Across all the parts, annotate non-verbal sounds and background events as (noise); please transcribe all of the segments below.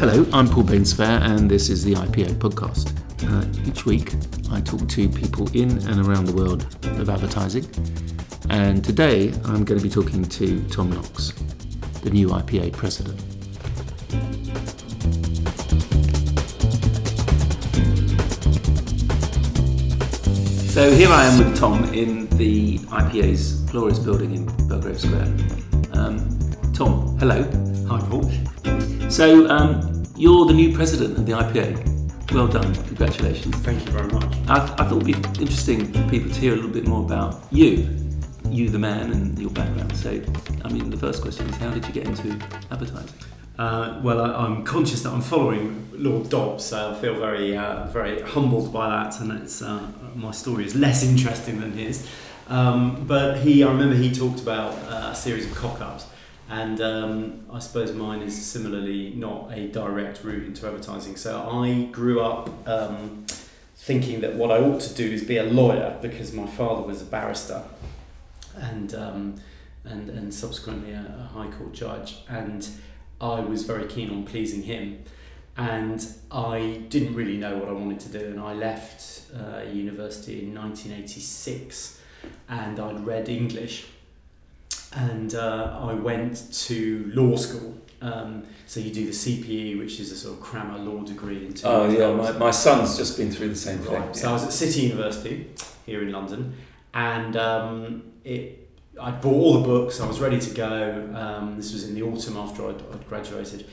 Hello, I'm Paul Bainsfair, and this is the IPA podcast. Uh, each week, I talk to people in and around the world of advertising, and today I'm going to be talking to Tom Knox, the new IPA president. So here I am with Tom in the IPA's glorious building in Belgrave Square. Um, Tom, hello. Hi, Paul. So um, you're the new president of the IPA. Well done, congratulations. Thank you very much. I, I thought it'd be interesting for people to hear a little bit more about you, you the man, and your background. So, I mean, the first question is, how did you get into advertising? Uh, well, I, I'm conscious that I'm following Lord Dobbs, so I feel very, uh, very humbled by that, and it's uh, my story is less interesting than his. Um, but he, I remember he talked about uh, a series of cock-ups, and um, I suppose mine is similarly not a direct route into advertising. So I grew up um, thinking that what I ought to do is be a lawyer because my father was a barrister, and um, and and subsequently a, a high court judge, and I was very keen on pleasing him. And I didn't really know what I wanted to do, and I left uh, university in 1986, and I'd read English, and uh, I went to law school. Um, so you do the CPE, which is a sort of crammer law degree into. Oh yeah, my, my son's just been through the same thing. Right. So I was at City University here in London, and um, it. I bought all the books. I was ready to go. Um, this was in the autumn after I'd, I'd graduated,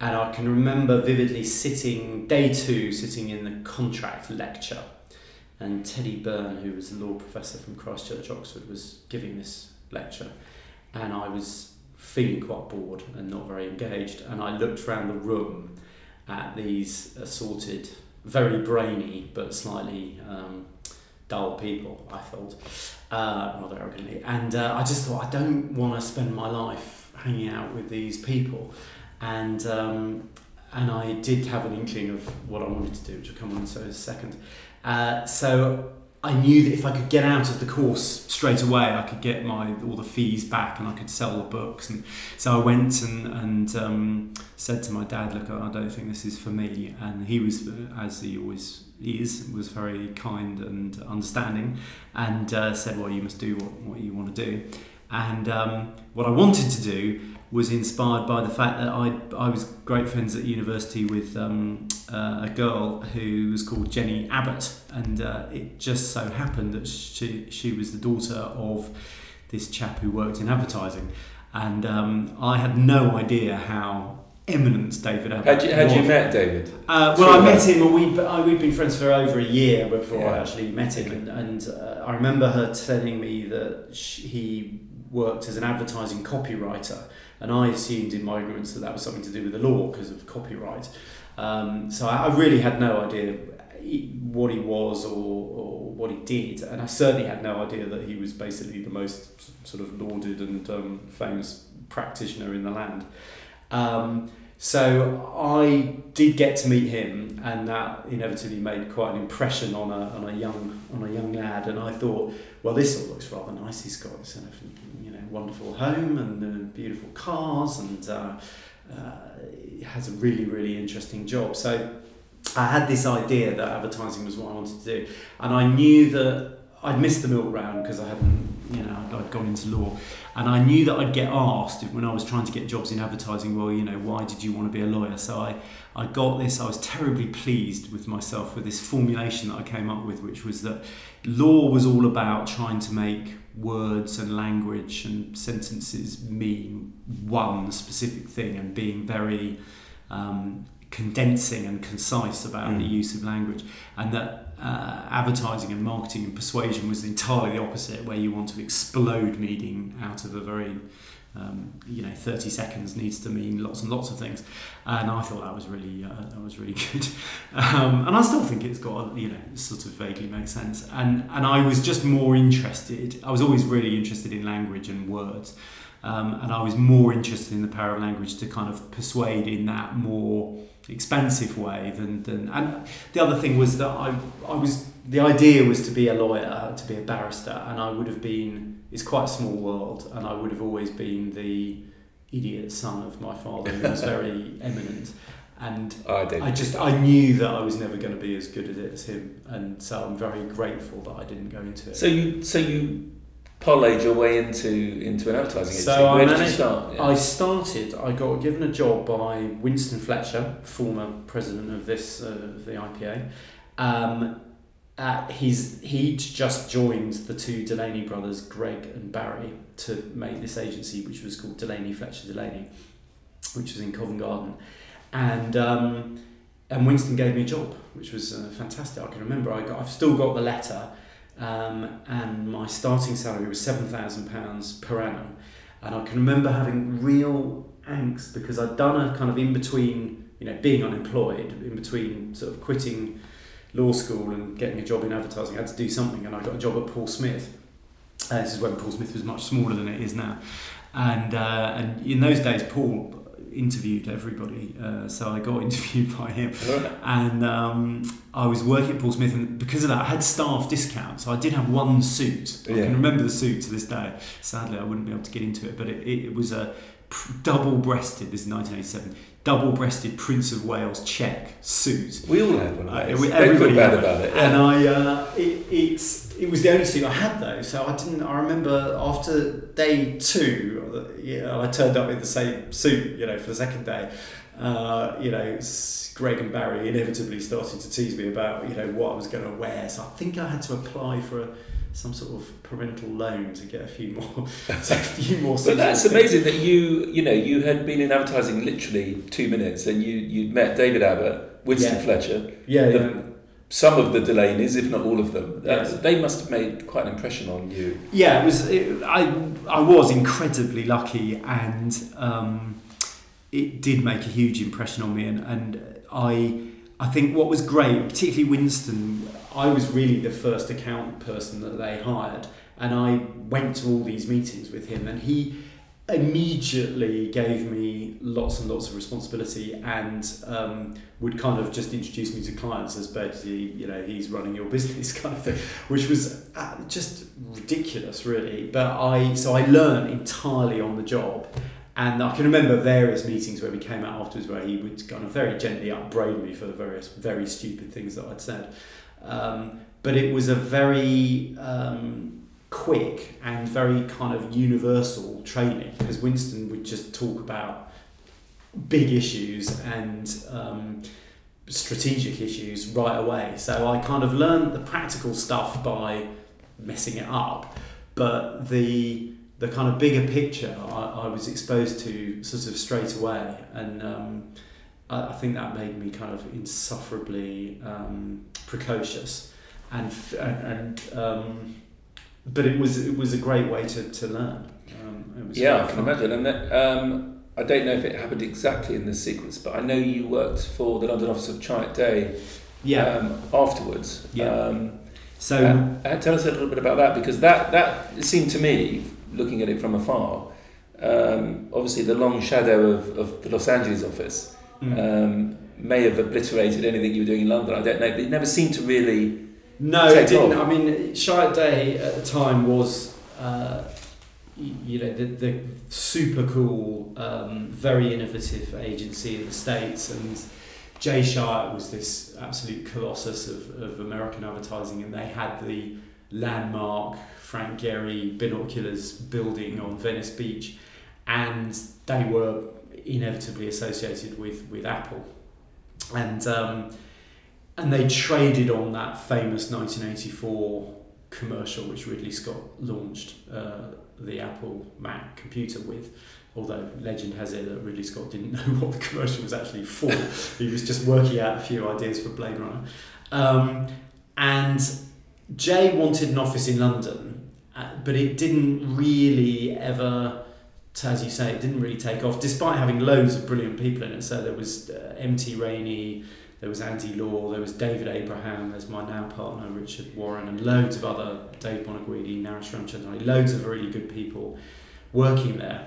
and I can remember vividly sitting day two, sitting in the contract lecture, and Teddy Byrne, who was a law professor from Christchurch, Oxford, was giving this lecture, and I was feeling quite bored and not very engaged, and I looked around the room at these assorted, very brainy but slightly um, dull people. I thought, uh, rather arrogantly, and uh, I just thought I don't want to spend my life hanging out with these people, and um, and I did have an inkling of what I wanted to do, which I'll come on to in a second. Uh, so I knew that if I could get out of the course straight away, I could get my all the fees back and I could sell the books. And so I went and and um, said to my dad, "Look, I don't think this is for me." And he was, as he always is, was very kind and understanding, and uh, said, "Well, you must do what, what you want to do." And um, what I wanted to do was inspired by the fact that I, I was great friends at university with um, uh, a girl who was called Jenny Abbott, and uh, it just so happened that she, she was the daughter of this chap who worked in advertising. And um, I had no idea how eminent David Abbott Had you, had you met David? Uh, well, Through I met him, and we uh, we'd been friends for over a year before I actually met him, and, and uh, I remember her telling me that sh he worked as an advertising copywriter, and I assumed in my ignorance that that was something to do with the law because of copyright. Um, so I, I really had no idea what he was or, or what he did, and I certainly had no idea that he was basically the most sort of lauded and um, famous practitioner in the land. Um, so I did get to meet him, and that inevitably made quite an impression on a, on a young on a young lad. And I thought, well, this all looks rather nice. He's got this know wonderful home and uh, beautiful cars, and uh, uh, has a really really interesting job. So I had this idea that advertising was what I wanted to do, and I knew that I'd missed the milk round because I hadn't, you know, I'd gone into law, and I knew that I'd get asked if, when I was trying to get jobs in advertising. Well, you know, why did you want to be a lawyer? So I, I got this. I was terribly pleased with myself with this formulation that I came up with, which was that law was all about trying to make words and language and sentences mean one specific thing and being very um, condensing and concise about the Mm. use of language, and that uh, advertising and marketing and persuasion was entirely the opposite, where you want to explode meaning out of a very um, you know, 30 seconds needs to mean lots and lots of things, and I thought that was really uh, that was really (laughs) good, um, and I still think it's got you know sort of vaguely makes sense, and and I was just more interested. I was always really interested in language and words, um, and I was more interested in the power of language to kind of persuade in that more expansive way than, than and the other thing was that I, I was the idea was to be a lawyer to be a barrister and I would have been it's quite a small world and I would have always been the idiot son of my father who was very (laughs) eminent and I. I just I knew that I was never going to be as good at it as him, and so I'm very grateful that I didn't go into it. So you so you parlayed your way into into an advertising agency. So I Where did you start? Yeah. I started. I got given a job by Winston Fletcher, former president of this uh, the IPA. Um, uh, he's he'd just joined the two Delaney brothers, Greg and Barry, to make this agency, which was called Delaney Fletcher Delaney, which was in Covent Garden, and um, and Winston gave me a job, which was uh, fantastic. I can remember. I got. I've still got the letter, um, and my starting salary was seven thousand pounds per annum, and I can remember having real angst because I'd done a kind of in between, you know, being unemployed, in between sort of quitting law school and getting a job in advertising. I had to do something, and I got a job at Paul Smith. Uh, this is when Paul Smith was much smaller than it is now, and uh, and in those days, Paul interviewed everybody, uh, so I got (laughs) interviewed by him and um, I was working at Paul Smith, and because of that, I had staff discounts. So I did have one suit. I can remember the suit to this day. Sadly, I wouldn't be able to get into it, but it, it, it was a double-breasted. This is 1987. Double-breasted Prince of Wales check suit. we all had one Uh, of those. was- everybody bad had about it. And. I, uh, it, it's it was the only suit I had though, so I didn't. I remember after day two, yeah, I turned up in the same suit, you know, for the second day. Uh, you know, Greg and Barry inevitably started to tease me about you know what I was going to wear, so I think I had to apply for a, some sort of parental loan to get a few (laughs) more, (laughs) a few more. But that's amazing that you, you know, you had been in advertising literally two minutes, and you you'd met David Abbott, Winston Yeah. Fletcher, Yeah, the- yeah. some of the Delaney's, if not all of them. Yes. They must have made quite an impression on you. Yeah, it was. It, I I was incredibly lucky, and um, it did make a huge impression on me. And, and I I think what was great, particularly Winston, I was really the first account person that they hired, and I went to all these meetings with him, and he immediately gave me lots and lots of responsibility and um, would kind of just introduce me to clients as basically you know he's running your (laughs) business kind of thing which was uh, just ridiculous really. But I so I learned entirely on the job and I can remember various meetings where we came out afterwards where he would kind of very gently upbraid me for the various very stupid things that I'd said um, but it was a very um, quick and very kind of universal training because Winston would just talk about big issues and um, strategic issues right away. So I kind of learned the practical stuff by messing it up, but the the kind of bigger picture I, I was exposed to sort of straight away, and um, I, I think that made me kind of insufferably um, precocious, and and. and um, but it was it was a great way to, to learn. Um, it was Yeah, I can fun. imagine. And that, um, I don't know if it happened exactly in this sequence, but I know you worked for the London office of Chiat Day Yeah. um, afterwards. Yeah. Um, So uh, uh, tell us a little bit about that because that, that it seemed to me, looking at it from afar, um, obviously the long shadow of, of the Los Angeles office mm. um, may have obliterated anything you were doing in London. I don't know, but it never seemed to really. no, it didn't. off. I mean, Chiat Day at the time was, uh, you know, the, the super cool, um, very innovative agency in the states, and Jay Chiat was this absolute colossus of, of American advertising, and they had the landmark Frank Gehry binoculars building on Venice Beach, and they were inevitably associated with with Apple, and. Um, and they traded on that famous 1984 commercial which Ridley Scott launched uh, the Apple Mac computer with. Although legend has it that Ridley Scott didn't (laughs) know what the commercial was actually for, he was just working out a few ideas for Blade Runner. Um, and Jay wanted an office in London, uh, but it didn't really ever, as you say, it didn't really take off, despite having loads of brilliant people in it. So there was uh, M.T. Rainey, there was Andy Law, there was David Abraham, there's my now partner Richard Warren, and loads of other, Dave Buonaguidi, Naresh Ramchandani, loads of really good people working there.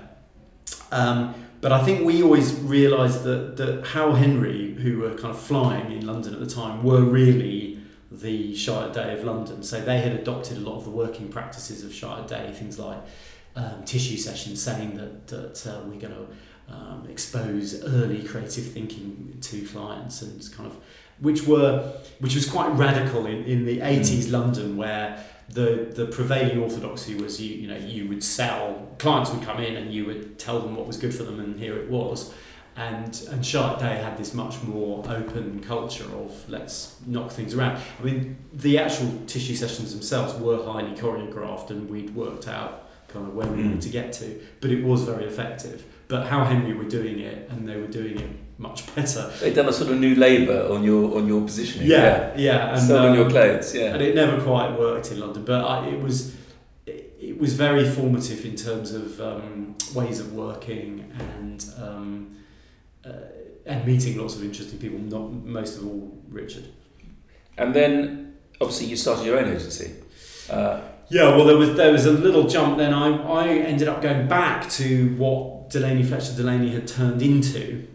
Um, but I think we always realised that, that Howell Henry, who were kind of flying in London at the time, were really the Chiat Day of London. So they had adopted a lot of the working practices of Chiat Day, things like um, tissue sessions saying that, that uh, we're going to um, expose early creative thinking to clients and kind of which were which was quite radical in, in the 80s London where the the prevailing orthodoxy was you you know you would sell clients would come in and you would tell them what was good for them and here it was and and Chiat Day had this much more open culture of let's knock things around. I mean, the actual tissue sessions themselves were highly choreographed, and we'd worked out kind of where we wanted to get to, but it was very effective. But Howell Henry were doing it, and they were doing it much (laughs) better. They'd done a sort of new labour on your on your positioning. Yeah, yeah, and Still on your clothes. Yeah, and it never quite worked in London, but I, it was it was very formative in terms of um, ways of working and. Um, uh, and meeting lots of interesting people, not most of all Richard. And then obviously you started your own agency. Uh, yeah, well, there was there was a little jump. Then I, I ended up going back to what Delaney Fletcher Delaney had turned into.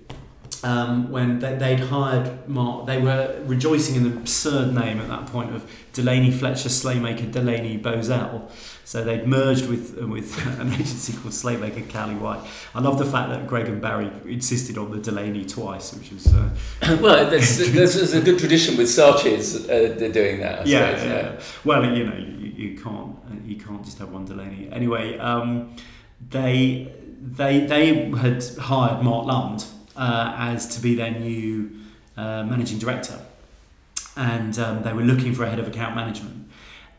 Um, when they, they'd hired Mark, they were rejoicing in the absurd name at that point of Delaney Fletcher Slaymaker Delaney Bozell. So they'd merged with with (laughs) an agency called Slaymaker Cowley White. I love the fact that Greg and Barry insisted on the Delaney twice, which was uh, (coughs) well, there's, there's, a good tradition with Saatchi's uh, doing that. Yeah, suppose, yeah, yeah, Well, you know, you, you can't you can't just have one Delaney. Anyway, um, they they they had hired Mark Lund uh, as to be their new uh, managing director, and um, they were looking for a head of account management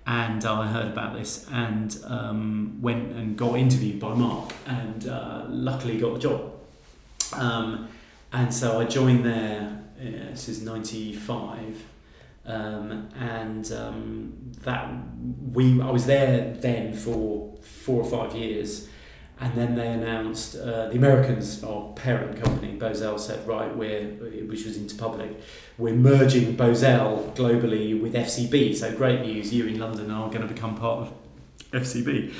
and I heard about this and um, went and got interviewed by Mark and uh, luckily got the job. Um, and so I joined there, uh, this is 95, um, and um, that we I was there then for four or five years and then they announced uh, the Americans, our parent company, Bozell said, right, we're which was Interpublic, we're merging Bozell globally with FCB. So great news, you in London are going to become part of FCB,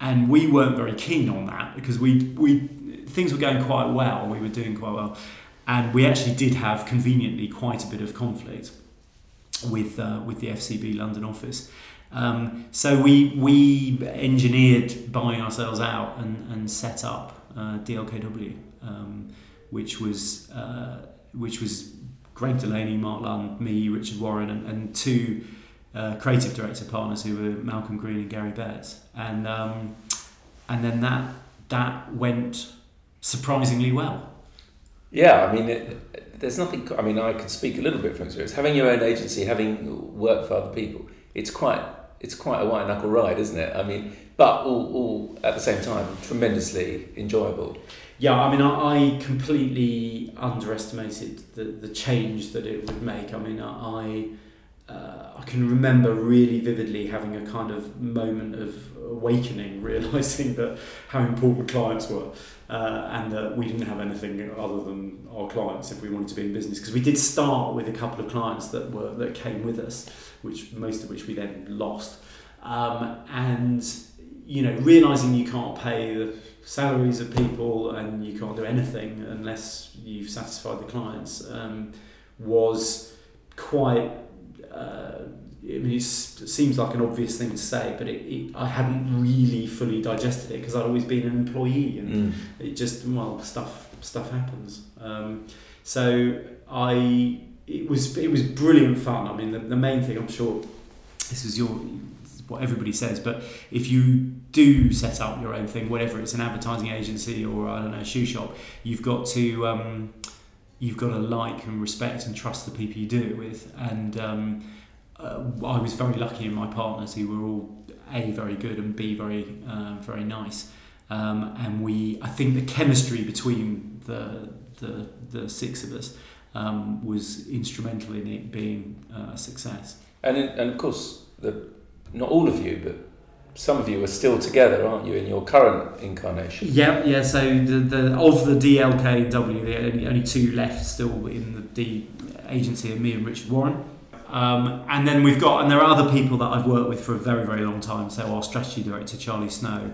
and we weren't very keen on that because we we things were going quite well, we were doing quite well, and we actually did have conveniently quite a bit of conflict with uh, with the FCB London office. Um, so we we engineered buying ourselves out and, and set up uh, DLKW, um, which was uh, which was Greg Delaney, Mark Lund, me, Richard Warren, and, and two uh, creative director partners who were Malcolm Green and Gary Betts, and um, and then that that went surprisingly well. Yeah, I mean, it, there's nothing. I mean, I can speak a little bit from experience. Having your own agency, having worked for other people, it's quite it's quite a white knuckle ride, isn't it? I mean, but all, all at the same time, tremendously enjoyable. Yeah, I mean, I, I completely underestimated the, the change that it would make. I mean, I uh, I can remember really vividly having a kind of moment of awakening, (laughs) realizing that how important clients were, uh, and that we didn't have anything other than our clients if we wanted to be in business. Because we did start with a couple of clients that were that came with us, which most of which we then lost. Um, and you know, realizing you can't pay the salaries of people and you can't do anything unless you've satisfied the clients um, was quite. Uh, I mean, it seems like an obvious thing to say, but it, it I hadn't really fully digested it because I'd always been an employee, and mm. it just well, stuff stuff happens. Um, so I it was it was brilliant fun. I mean, the, the main thing I'm sure this is your what everybody says, but if you do set up your own thing, whatever it's an advertising agency or I don't know a shoe shop, you've got to um, you've got to like and respect and trust the people you do it with. And um, uh, I was very lucky in my partners who were all a very good and b very uh, very nice. Um, and we, I think the chemistry between the the, the six of us um, was instrumental in it being uh, a success. And, in, and of course, the, not all of you, but some of you are still together, aren't you, in your current incarnation? Yeah, yeah. So the, the of the DLKW, the only, only two left still in the D agency are me and Richard Warren. Um, and then we've got, and there are other people that I've worked with for a very, very long time. So our strategy director, Charlie Snow,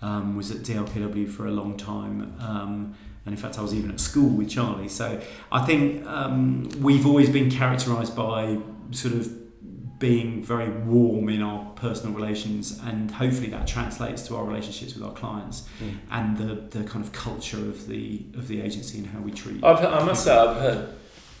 um, was at DLKW for a long time. Um, and in fact, I was even at school with Charlie. So I think um, we've always been characterised by sort of being very warm in our personal relations, and hopefully that translates to our relationships with our clients Mm. and the, the kind of culture of the of the agency and how we treat. I've, I must say, I've heard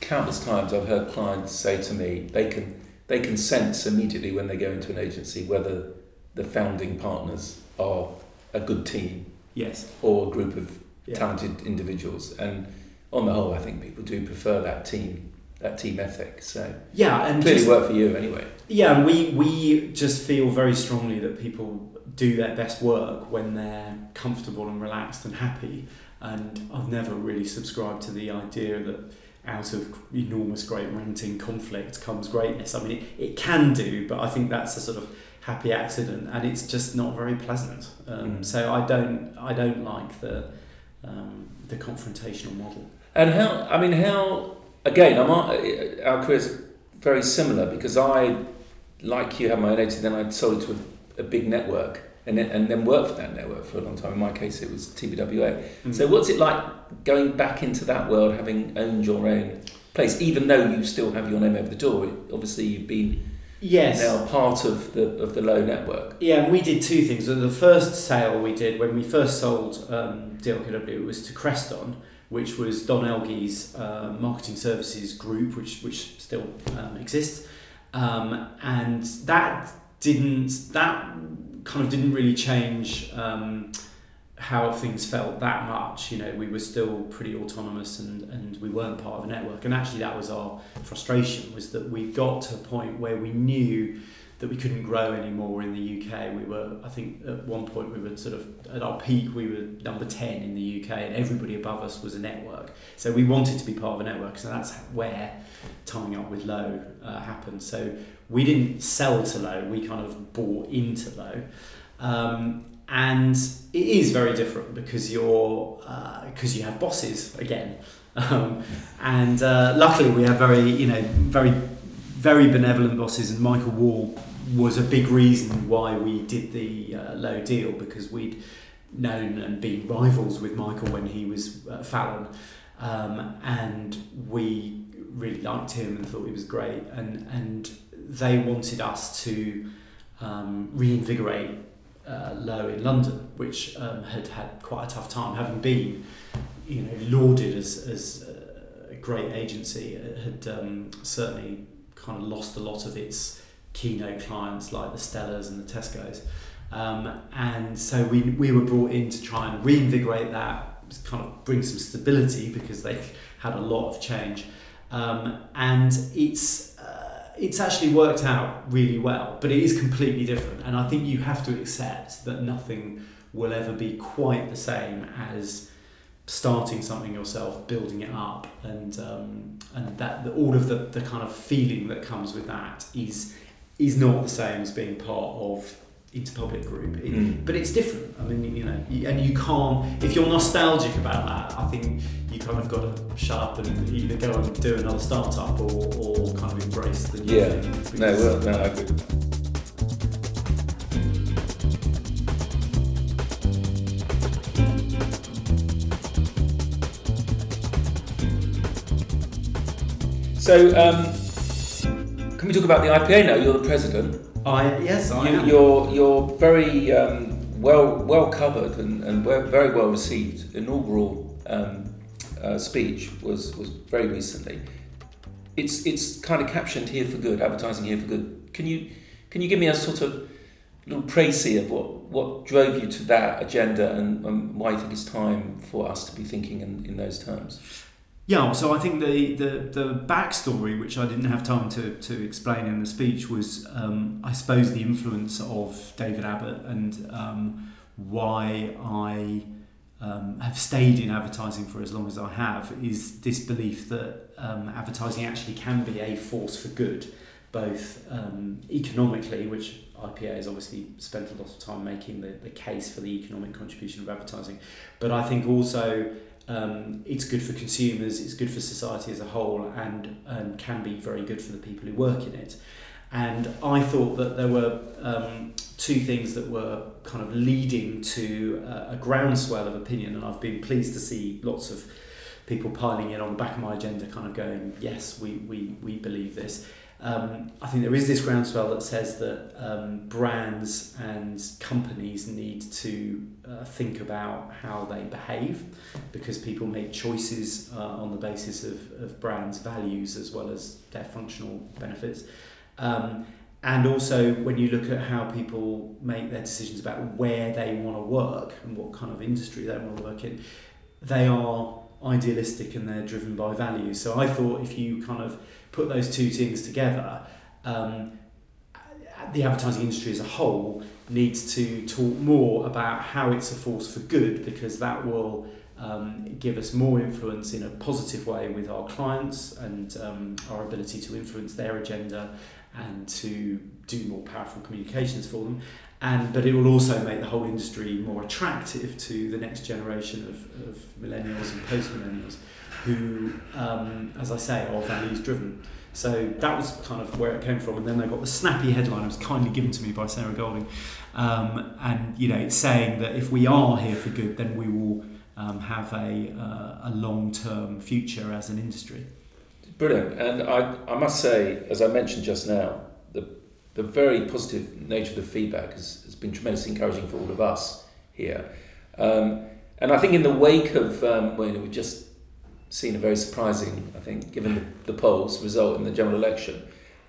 countless times. I've heard clients say to me they can they can sense immediately when they go into an agency whether the founding partners are a good team yes, or a group of Yeah. talented individuals. And on the whole, I think people do prefer that team that team ethic. So yeah, and clearly just- work for you anyway. Yeah, and we, we just feel very strongly that people do their best work when they're comfortable and relaxed and happy. And I've never really subscribed to the idea that out of enormous great ranting conflict comes greatness. I mean, it, it can do, but I think that's a sort of happy accident, and it's just not very pleasant. Um, Mm. So I don't I don't like the um, the confrontational model. And how, I mean, how, again, I'm, our careers very similar because I, like you, had my own agency, then I sold it to a, a big network and then, and then worked for that network for a long time. In my case, it was TBWA. Mm. So, what's it like going back into that world, having owned your own place, even though you still have your name over the door? Obviously, you've been yes. now part of the of the Lowe network. Yeah, and we did two things. So The first sale we did when we first sold um, DLKW was to Creston, which was Don Elgie's uh, marketing services group, which which still um, exists, um, and that didn't that kind of didn't really change. Um, how things felt that much, you know, we were still pretty autonomous and, and we weren't part of a network. And actually, that was our frustration was that we got to a point where we knew that we couldn't grow anymore in the UK. We were, I think, at one point we were sort of at our peak. We were number ten in the UK, and everybody above us was a network. So we wanted to be part of a network. So that's where tying up with Lowe uh, happened. So we didn't sell to Lowe. We kind of bought into Lowe. Um, and it is very different because you're because you have bosses again, um, and uh, luckily we have very you know very very benevolent bosses, and Michael Wall was a big reason why we did the uh, Lowe deal because we'd known and been rivals with Michael when he was at Fallon, um, and we really liked him and thought he was great, and and they wanted us to um, reinvigorate uh, Lowe in London, which um, had had quite a tough time, having been, you know, lauded as as a great agency. It had um, certainly kind of lost a lot of its keynote clients like the Stellas and the Tesco's. Um, and so we, we were brought in to try and reinvigorate that, kind of bring some stability because they've had a lot of change. Um, and it's uh, it's actually worked out really well, but it is completely different. And I think you have to accept that nothing will ever be quite the same as starting something yourself, building it up, and um, and that the, all of the, the kind of feeling that comes with that is is not the same as being part of Interpublic Group. It, Mm. But it's different. I mean, you know, you- and you can't. If you're nostalgic about that, I think you kind of got to shut up and either go and do another startup or, or kind of embrace the new Yeah. thing. No, well, no, I agree with that. So, um, can we talk about the IPA now? You're the president. I yes, I You, am. you're you're very um, well well covered and, and very well received. Inaugural um, uh, speech was was very recently. It's it's kind of captioned here for good, advertising here for good. Can you can you give me a sort of little précis of what what drove you to that agenda and, and why you think it's time for us to be thinking in, in those terms? Yeah, so I think the, the, the backstory, which I didn't have time to, to explain in the speech, was um, I suppose the influence of David Abbott and um, why I um, have stayed in advertising for as long as I have is this belief that um, advertising actually can be a force for good, both um, economically, which IPA has obviously spent a lot of time making the, the case for the economic contribution of advertising, but I think also um, it's good for consumers, it's good for society as a whole, and, and can be very good for the people who work in it. And I thought that there were um, two things that were kind of leading to a, a groundswell of opinion, and I've been pleased to see lots of people piling in on the back of my agenda, kind of going, yes, we, we, we believe this. Um, I think there is this groundswell that says that um, brands and companies need to uh, think about how they behave because people make choices uh, on the basis of, of brands' values as well as their functional benefits. Um, and also, when you look at how people make their decisions about where they want to work and what kind of industry they want to work in, they are idealistic and they're driven by values. So I thought if you kind of put those two things together, um, the advertising industry as a whole needs to talk more about how it's a force for good because that will um, give us more influence in a positive way with our clients and um, our ability to influence their agenda and to do more powerful communications for them. And, but it will also make the whole industry more attractive to the next generation of, of millennials and post millennials who, um, as I say, are values driven. So that was kind of where it came from. And then they got the snappy headline, it was kindly given to me by Sarah Golding. Um, and, you know, it's saying that if we are here for good, then we will um, have a, uh, a long term future as an industry. Brilliant. And I, I must say, as I mentioned just now, the, the very positive nature of the feedback has, has been tremendously encouraging for all of us here. Um, and I think in the wake of, um, we've just seen a very surprising, I think, given the, polls result in the general election.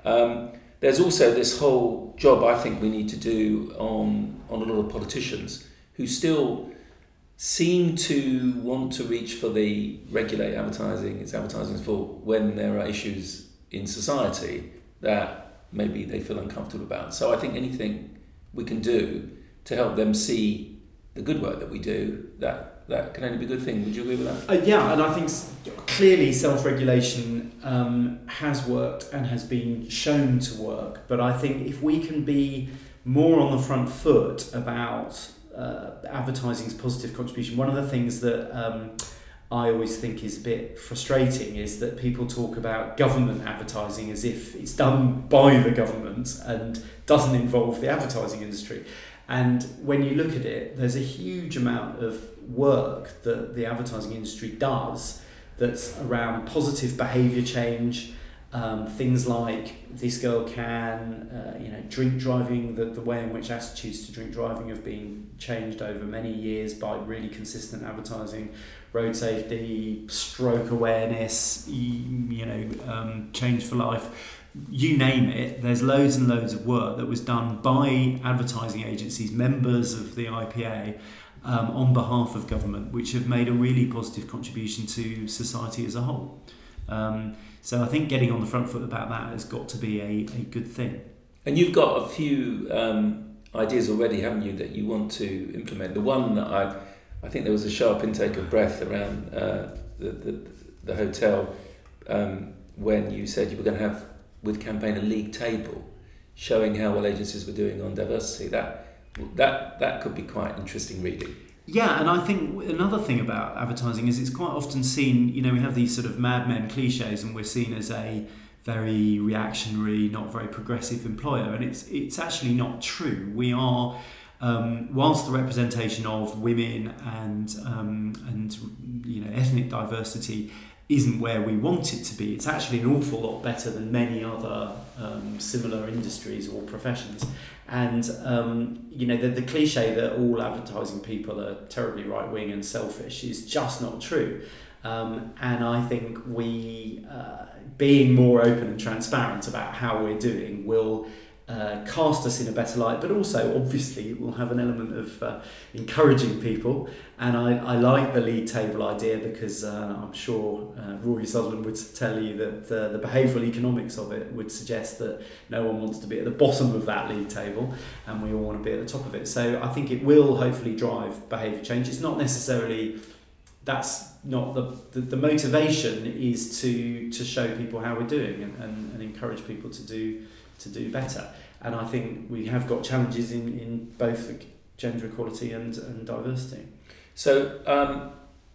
Um, there's also this whole job I think we need to do on, on a lot of politicians who still seem to want to reach for the regulate advertising, it's advertising's fault, when there are issues in society that maybe they feel uncomfortable about. So I think anything we can do to help them see the good work that we do, that that can only be a good thing. Would you agree with that? Uh, yeah, and I think clearly self-regulation um, has worked and has been shown to work. But I think if we can be more on the front foot about uh, advertising's positive contribution, one of the things that um, I always think is a bit frustrating is that people talk about government advertising as if it's done by the government and doesn't involve the advertising industry. And when you look at it, there's a huge amount of work that the advertising industry does that's around positive behaviour change, um, things like this girl can, uh, you know, drink driving, the, the way in which attitudes to drink driving have been changed over many years by really consistent advertising, road safety, stroke awareness, you know, um, change for life you name it, there's loads and loads of work that was done by advertising agencies, members of the IPA, um, on behalf of government, which have made a really positive contribution to society as a whole. Um, so I think getting on the front foot about that has got to be a, a good thing. And you've got a few um, ideas already, haven't you, that you want to implement? The one that I, I think there was a sharp intake of breath around uh, the, the, the hotel um, when you said you were going to have with campaign a league table showing how well agencies were doing on diversity. That that that could be quite interesting reading. Yeah, and I think another thing about advertising is it's quite often seen. You know, we have these sort of madmen cliches, and we're seen as a very reactionary, not very progressive employer, and it's it's actually not true. We are. Um, whilst the representation of women and um, and you know ethnic diversity isn't where we want it to be. It's actually an awful lot better than many other um, similar industries or professions. And um, you know, the, the cliche that all advertising people are terribly right wing and selfish is just not true. Um, and I think we, uh, being more open and transparent about how we're doing, will uh, cast us in a better light, but also obviously it will have an element of uh, encouraging people. And I, I like the league table idea because uh, I'm sure uh, Rory Sutherland would tell you that the behavioural economics of it would suggest that no one wants to be at the bottom of that league table and we all want to be at the top of it. So I think it will hopefully drive behaviour change. It's not necessarily that's not the, the, the motivation is to to show people how we're doing and, and, and encourage people to do to do better. And I think we have got challenges in, in both gender equality and, and diversity. So um,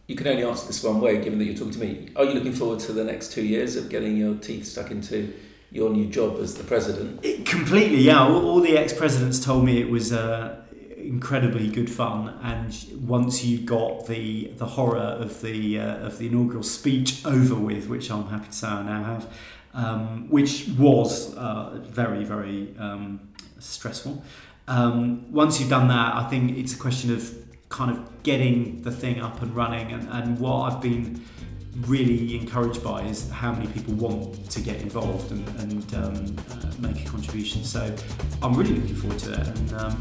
you can only answer this one way, given that you're talking to me. Are you looking forward to the next two years of getting your teeth stuck into your new job as the president? It, completely, yeah. All, all the ex-presidents told me it was uh, incredibly good fun, and once you got the the horror of the uh, of the inaugural speech over with, which I'm happy to say I now have, um, which was uh, very, very um, stressful. Um, once you've done that, I think it's a question of kind of getting the thing up and running. And, and what I've been really encouraged by is how many people want to get involved and, and um, uh, make a contribution. So I'm really looking forward to it and um,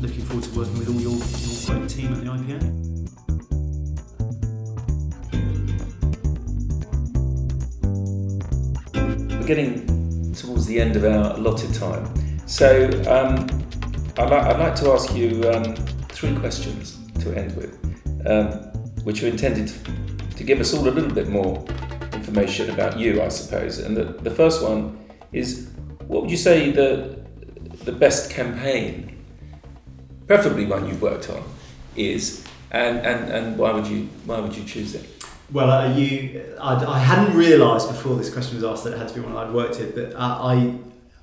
looking forward to working with all your, your great team at the IPA. We're getting towards the end of our allotted time. So um, I'd, like, I'd like to ask you um, three questions to end with, um, which are intended to, to give us all a little bit more information about you, I suppose. And the, the first one is what would you say the, the best campaign, preferably one you've worked on, is, and, and, and why, would you, why would you choose it? Well, uh, you, I, I hadn't realised before this question was asked that it had to be one I'd worked with, but uh, I,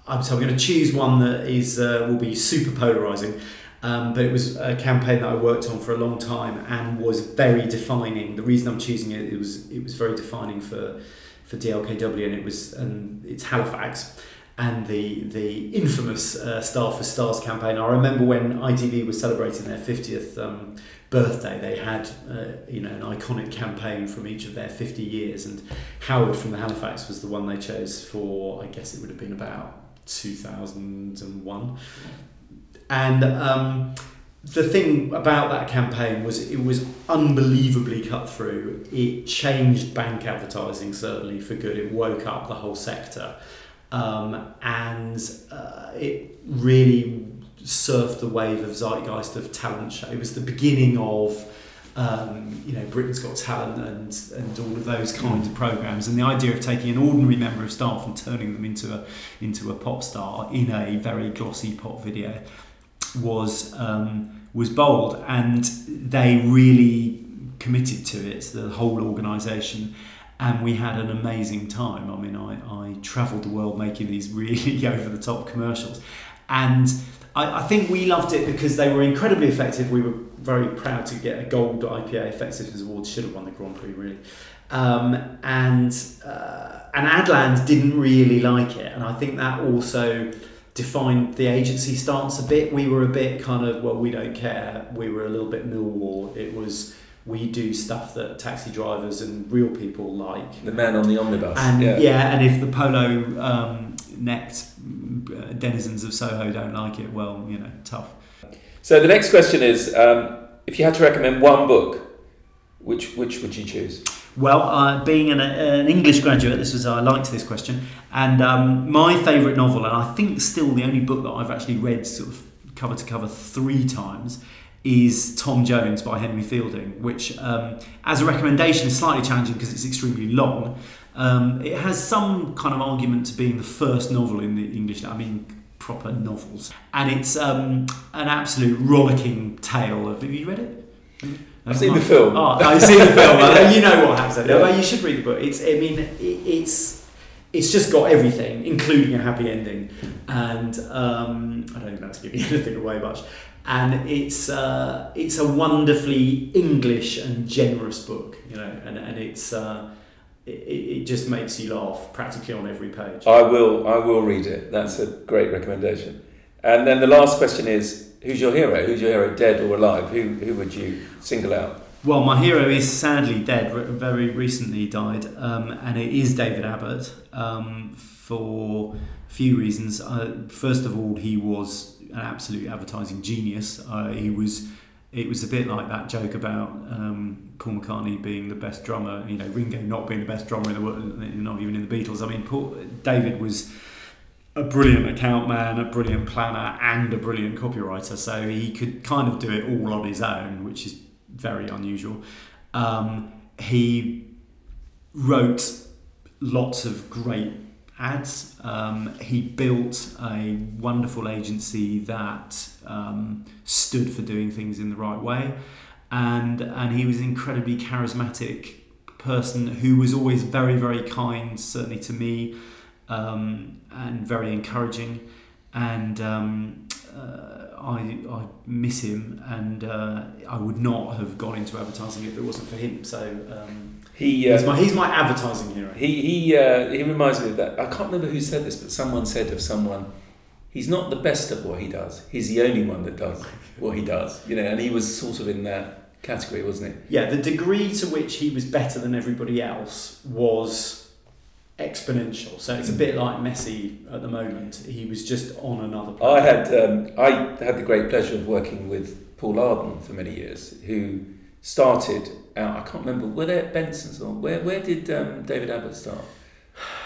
I, so I'm going to choose one that is uh, will be super polarising. Um, but it was a campaign that I worked on for a long time and was very defining. The reason I'm choosing it, it was it was very defining for for DLKW, and it was and it's Halifax and the the infamous uh, Staff as Stars campaign. I remember when ITV was celebrating their 50th um, birthday, they had uh, you know an iconic campaign from each of their 50 years, and Howard from the Halifax was the one they chose for. I guess it would have been about 2001, and. Um, the thing about that campaign was it was unbelievably cut through. It changed bank advertising certainly for good. It woke up the whole sector, um, and uh, it really surfed the wave of zeitgeist of talent show. It was the beginning of um, you know Britain's Got Talent and and all of those kinds of programs, and the idea of taking an ordinary member of staff and turning them into a into a pop star in a very glossy pop video was um, was bold, and they really committed to it. The whole organisation. And we had an amazing time. I mean, I, I travelled the world making these really (laughs) over the top commercials. And I, I think we loved it because they were incredibly effective. We were very proud to get a gold IPA Effectiveness Award. Should have won the Grand Prix, really. Um, and uh, and Adland didn't really like it, and I think that also defined the agency stance a bit. We were a bit kind of well, we don't care. We were a little bit Millwall. It was we do stuff that taxi drivers and real people like. The man on the omnibus. And yeah, yeah and if the polo um, necked denizens of Soho don't like it, well, you know, tough. So the next question is, um, if you had to recommend one book, which which would you choose? Well, uh, being an, an, English graduate, this was I liked this question, and um, my favourite novel, and I think still the only book that I've actually read sort of cover to cover three times, is Tom Jones by Henry Fielding, which, um, as a recommendation, is slightly challenging because it's extremely long. Um, it has some kind of argument to being the first novel in the English. I mean, proper novels, and it's um, an absolute rollicking tale of. Have you read it? I've seen the film. Oh, I've seen the film. You know what happens. Yeah. Well, you should read the book. It's. I mean, it, it's. It's just got everything, including a happy ending, and um, I don't think that's giving (laughs) anything away much and it's uh, it's a wonderfully English and generous book, you know, and and it's uh, it, it just makes you laugh practically on every page. I will I will read it. That's a great recommendation. And then the last question is, who's your hero? Who's your hero, dead or alive? Who who would you single out? Well, my hero is sadly dead. Very recently died, um, and it is David Abbott um, for a few reasons. Uh, first of all, he was an absolute advertising genius. Uh, he was. It was a bit like that joke about um, Paul McCartney being the best drummer. You know, Ringo not being the best drummer in the world, not even in the Beatles. I mean, Paul, David was a brilliant account man, a brilliant planner, and a brilliant copywriter. So he could kind of do it all on his own, which is very unusual. Um, he wrote lots of great ads. Um, he built a wonderful agency that um, stood for doing things in the right way, and and he was an incredibly charismatic person who was always very very kind, certainly to me, um, and very encouraging. And um, uh, I, I miss him, and uh, I would not have gone into advertising if it wasn't for him. So um, He he's, uh, my, he's my advertising hero. he he uh, he reminds me of that. I can't remember who said this, but someone said of someone, he's not the best at what he does. He's the only one that does what he does. You know, and he was sort of in that category, wasn't he? Yeah, the degree to which he was better than everybody else was exponential. So it's a bit like Messi at the moment. He was just on another planet. I had um, I had the great pleasure of working with Paul Arden for many years, who started out. I can't remember were they Benson's or where where did um, David Abbott start?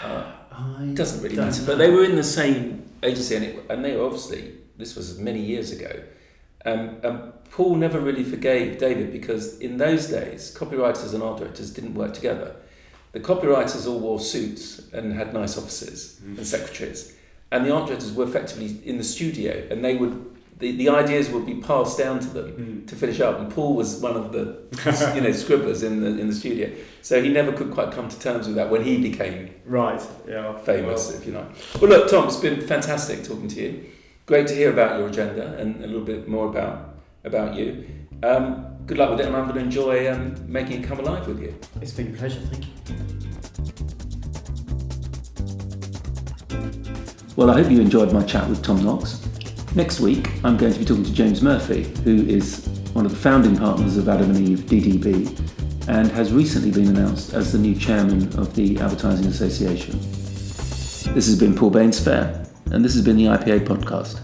Uh, (sighs) I it doesn't really matter, know. but they were in the same agency, and, it, and they were obviously this was many years ago. Um, and Paul never really forgave David because in those days, copywriters and art directors didn't work together. The copywriters all wore suits and had nice offices Mm. and secretaries, and the art directors were effectively in the studio, and they would the, the ideas would be passed down to them Mm. to finish up. And Paul was one of the (laughs) you know scribblers in the in the studio, so he never could quite come to terms with that when he became Right. Yeah. famous, if you like. Well, look, Tom, it's been fantastic talking to you. Great to hear about your agenda and a little bit more about about you. Um, good luck with it, and I'm going to enjoy um, making it come alive with you. It's been a pleasure. Thank you. Well, I hope you enjoyed my chat with Tom Knox. Next week, I'm going to be talking to James Murphy, who is one of the founding partners of Adam and Eve DDB and has recently been announced as the new chairman of the Advertising Association. This has been Paul Bainsfair, and this has been the IPA podcast.